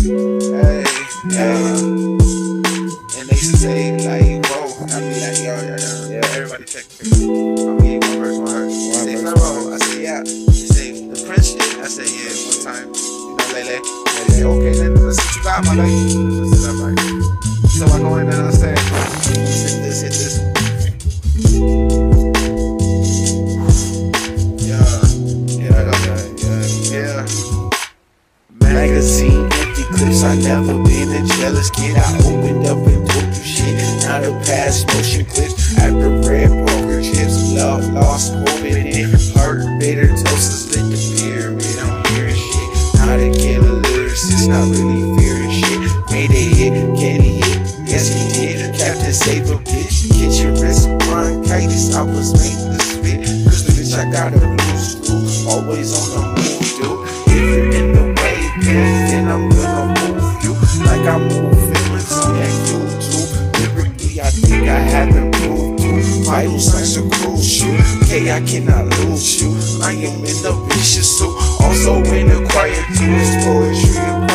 Hey, yeah. And they say like, whoa. I be like, yo, yo, yo. Yeah, everybody check. check. I'm getting one verse, one verse. They say, one. I say, yeah. They say, the Prince shit. I say, yeah, one time. You know, Lele. They say, okay, then let's see you got, my lady. I said, all right. So I go in there and I say, hit this, hit this. Yeah, yeah, yeah, yeah. Magazine clips, I never been a jealous kid. I opened up and told you shit. Now the past motion clips after red poker chips. Love lost, hoping in heart bitter toasters lit the pyramid. I'm hearing shit. Now the killer lyricist, not really fearing shit. Made a hit, can he hit? Yes he did. Captain save a bitch. Kitchen bronchitis, I was made to spit. Cause bitch I got a blues screw. Always on the move, dude. If Like I move feelings on that YouTube. Lyrically, I think I have improved. Vitals like a cruise shoe. Okay, I cannot lose you. I am in the vicious suit. Also in the quiet too. This poetry